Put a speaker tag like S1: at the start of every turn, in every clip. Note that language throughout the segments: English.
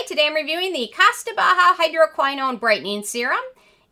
S1: Hi, today I'm reviewing the Costa Baja Hydroquinone Brightening Serum.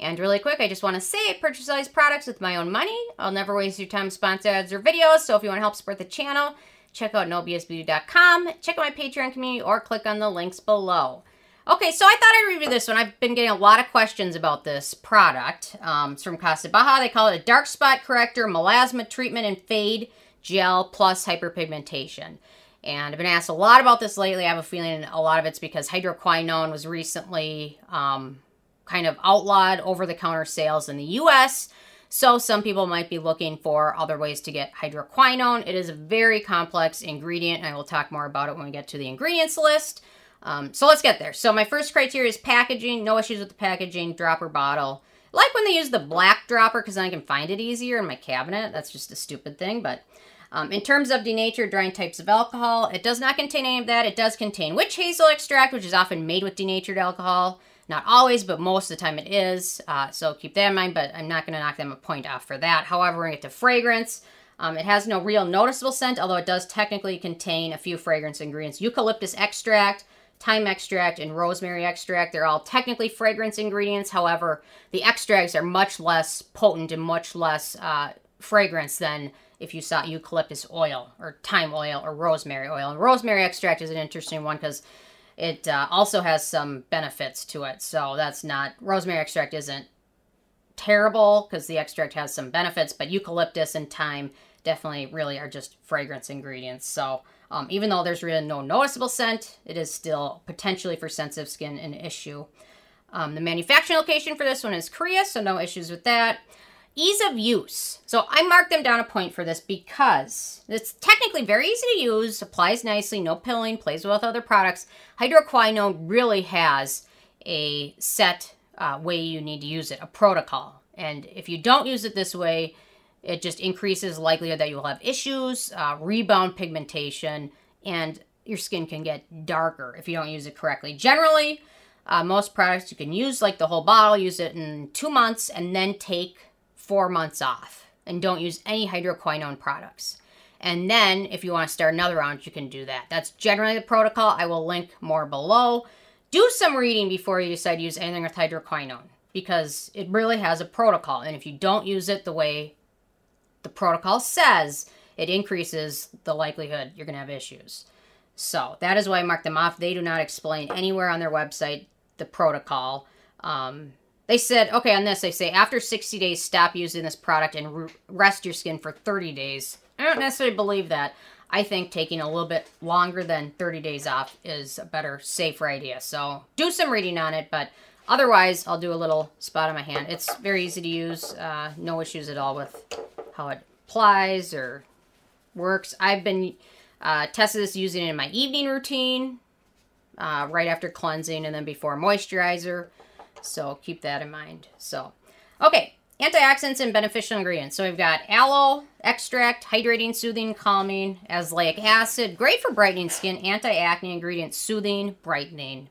S1: And really quick, I just want to say I purchase all these products with my own money. I'll never waste your time sponsor ads or videos, so if you want to help support the channel, check out nobsbeauty.com, check out my Patreon community, or click on the links below. Okay, so I thought I'd review this one. I've been getting a lot of questions about this product. Um, it's from Costa Baja. They call it a dark spot corrector, melasma treatment, and fade gel plus hyperpigmentation. And I've been asked a lot about this lately. I have a feeling a lot of it's because hydroquinone was recently um, kind of outlawed over the counter sales in the US. So some people might be looking for other ways to get hydroquinone. It is a very complex ingredient, and I will talk more about it when we get to the ingredients list. Um, so let's get there. So my first criteria is packaging. No issues with the packaging, dropper bottle. I like when they use the black dropper because then I can find it easier in my cabinet. That's just a stupid thing, but um, in terms of denatured drying types of alcohol, it does not contain any of that. It does contain witch hazel extract, which is often made with denatured alcohol. Not always, but most of the time it is. Uh, so keep that in mind, but I'm not going to knock them a point off for that. However, we're going to get to fragrance. Um, it has no real noticeable scent, although it does technically contain a few fragrance ingredients. Eucalyptus extract, thyme extract, and rosemary extract. They're all technically fragrance ingredients. However, the extracts are much less potent and much less uh, fragrance than if you saw eucalyptus oil or thyme oil or rosemary oil. And rosemary extract is an interesting one because it uh, also has some benefits to it. So that's not, rosemary extract isn't terrible because the extract has some benefits, but eucalyptus and thyme definitely really are just fragrance ingredients. So um, even though there's really no noticeable scent, it is still potentially for sensitive skin an issue. Um, the manufacturing location for this one is Korea, so no issues with that. Ease of use. So I marked them down a point for this because it's technically very easy to use, applies nicely, no pilling, plays well with other products. Hydroquinone really has a set uh, way you need to use it, a protocol. And if you don't use it this way, it just increases likelihood that you'll have issues, uh, rebound pigmentation, and your skin can get darker if you don't use it correctly. Generally, uh, most products you can use like the whole bottle, use it in two months, and then take four months off and don't use any hydroquinone products. And then if you want to start another round, you can do that. That's generally the protocol. I will link more below. Do some reading before you decide to use anything with hydroquinone because it really has a protocol. And if you don't use it the way the protocol says, it increases the likelihood you're going to have issues. So that is why I mark them off. They do not explain anywhere on their website the protocol. Um, they said, okay, on this, they say after 60 days, stop using this product and rest your skin for 30 days. I don't necessarily believe that. I think taking a little bit longer than 30 days off is a better, safer idea. So do some reading on it, but otherwise, I'll do a little spot on my hand. It's very easy to use. Uh, no issues at all with how it applies or works. I've been uh, tested this using it in my evening routine, uh, right after cleansing and then before moisturizer. So keep that in mind. So, okay, antioxidants and beneficial ingredients. So we've got aloe extract, hydrating, soothing, calming, azelaic acid, great for brightening skin, anti-acne ingredient, soothing, brightening.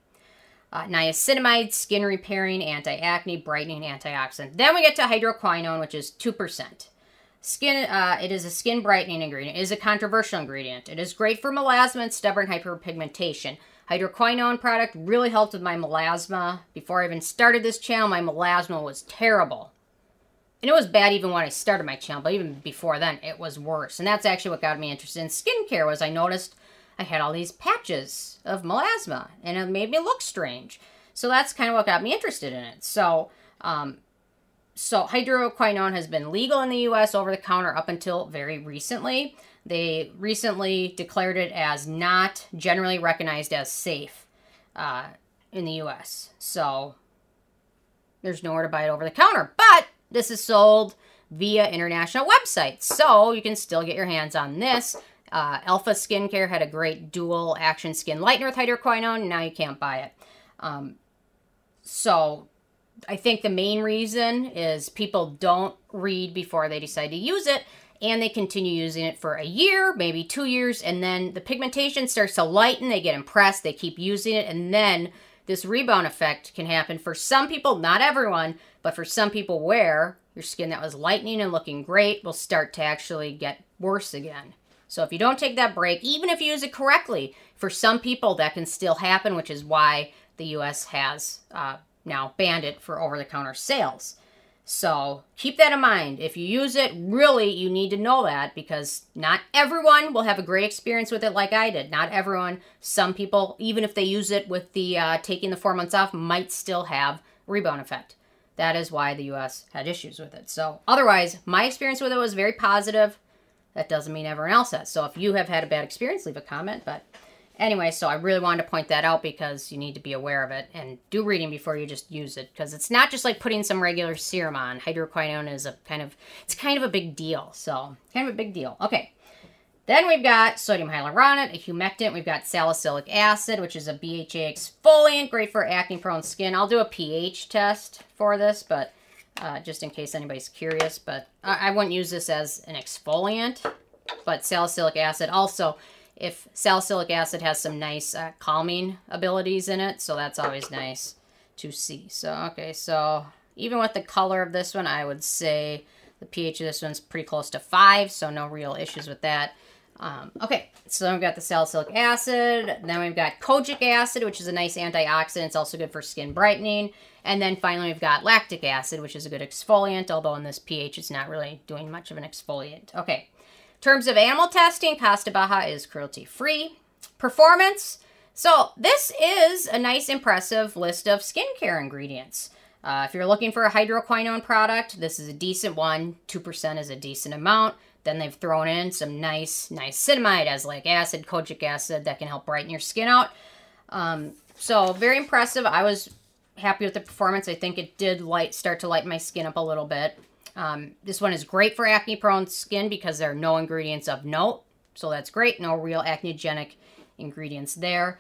S1: Uh, niacinamide, skin repairing, anti-acne, brightening, antioxidant. Then we get to hydroquinone, which is 2%. Skin, uh, it is a skin brightening ingredient. It is a controversial ingredient. It is great for melasma and stubborn hyperpigmentation. Hydroquinone product really helped with my melasma. Before I even started this channel, my melasma was terrible. And it was bad even when I started my channel, but even before then, it was worse. And that's actually what got me interested in skincare was I noticed I had all these patches of melasma, and it made me look strange. So that's kind of what got me interested in it. So, um, so hydroquinone has been legal in the U.S. over the counter up until very recently. They recently declared it as not generally recognized as safe uh, in the US. So there's nowhere to buy it over the counter. But this is sold via international websites. So you can still get your hands on this. Uh, Alpha Skincare had a great dual action skin lightener with hydroquinone. Now you can't buy it. Um, so I think the main reason is people don't read before they decide to use it and they continue using it for a year, maybe two years, and then the pigmentation starts to lighten. They get impressed, they keep using it, and then this rebound effect can happen for some people, not everyone, but for some people where your skin that was lightening and looking great will start to actually get worse again. So if you don't take that break, even if you use it correctly, for some people that can still happen, which is why the U.S. has uh, now banned it for over-the-counter sales. So keep that in mind. If you use it, really, you need to know that because not everyone will have a great experience with it like I did. Not everyone. Some people, even if they use it with the uh, taking the four months off, might still have rebound effect. That is why the U.S. had issues with it. So otherwise, my experience with it was very positive. That doesn't mean everyone else has. So if you have had a bad experience, leave a comment. But Anyway, so I really wanted to point that out because you need to be aware of it and do reading before you just use it because it's not just like putting some regular serum on. Hydroquinone is a kind of, it's kind of a big deal. So, kind of a big deal. Okay. Then we've got sodium hyaluronate, a humectant. We've got salicylic acid, which is a BHA exfoliant, great for acne-prone skin. I'll do a pH test for this, but uh, just in case anybody's curious. But I, I wouldn't use this as an exfoliant, but salicylic acid also if salicylic acid has some nice uh, calming abilities in it, so that's always nice to see. So, okay, so even with the color of this one, I would say the pH of this one's pretty close to 5, so no real issues with that. Um, okay, so then we've got the salicylic acid. Then we've got kojic acid, which is a nice antioxidant. It's also good for skin brightening. And then finally, we've got lactic acid, which is a good exfoliant, although in this pH, it's not really doing much of an exfoliant. Okay, terms of animal testing, Costa Baja is cruelty free. Performance. So this is a nice, impressive list of skincare ingredients. Uh, if you're looking for a hydroquinone product, this is a decent one. 2% is a decent amount. Then they've thrown in some nice niacinamide, azelaic acid, kojic acid that can help brighten your skin out. Um, so very impressive. I was happy with the performance. I think it did light start to lighten my skin up a little bit. Um, this one is great for acne-prone skin because there are no ingredients of note. So that's great. No real acnegenic ingredients there.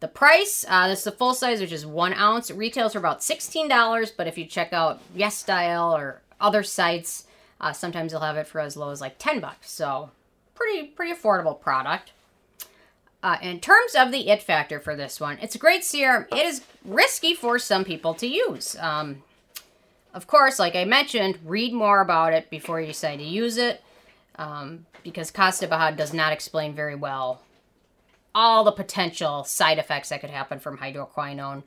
S1: The price, uh, this is the full size, which is one ounce. It retails for about $16, but if you check out Yes Style or other sites, uh, sometimes you'll have it for as low as like 10 bucks. So pretty, pretty affordable product. Uh, in terms of the it factor for this one, it's a great serum. It is risky for some people to use. Um, of course, like I mentioned, read more about it before you decide to use it, um, because Costa Baja does not explain very well all the potential side effects that could happen from hydroquinone.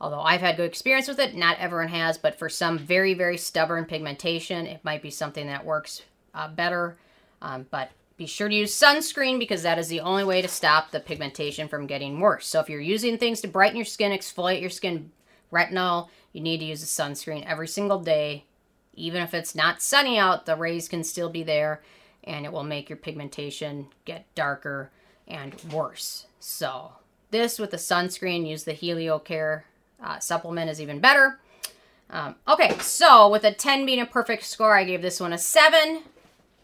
S1: Although I've had good experience with it, not everyone has, but for some very, very stubborn pigmentation, it might be something that works uh, better. Um, but be sure to use sunscreen because that is the only way to stop the pigmentation from getting worse. So if you're using things to brighten your skin, exfoliate your skin, retinol, you need to use a sunscreen every single day. Even if it's not sunny out, the rays can still be there and it will make your pigmentation get darker and worse. So this with the sunscreen, use the HelioCare uh, supplement is even better. Um, okay, so with a 10 being a perfect score, I gave this one a 7.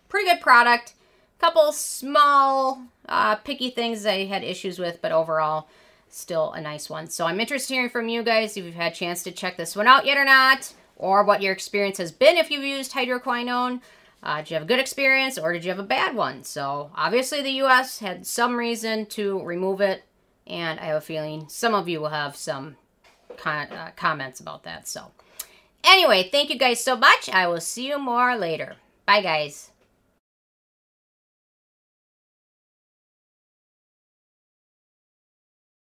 S1: Pretty good product. Couple small, uh, picky things I had issues with, but overall, still a nice one. So I'm interested in hearing from you guys if you've had a chance to check this one out yet or not, or what your experience has been if you've used hydroquinone. Uh, did you have a good experience or did you have a bad one? So obviously the U.S. had some reason to remove it, and I have a feeling some of you will have some con uh, comments about that. So anyway, thank you guys so much. I will see you more later. Bye, guys.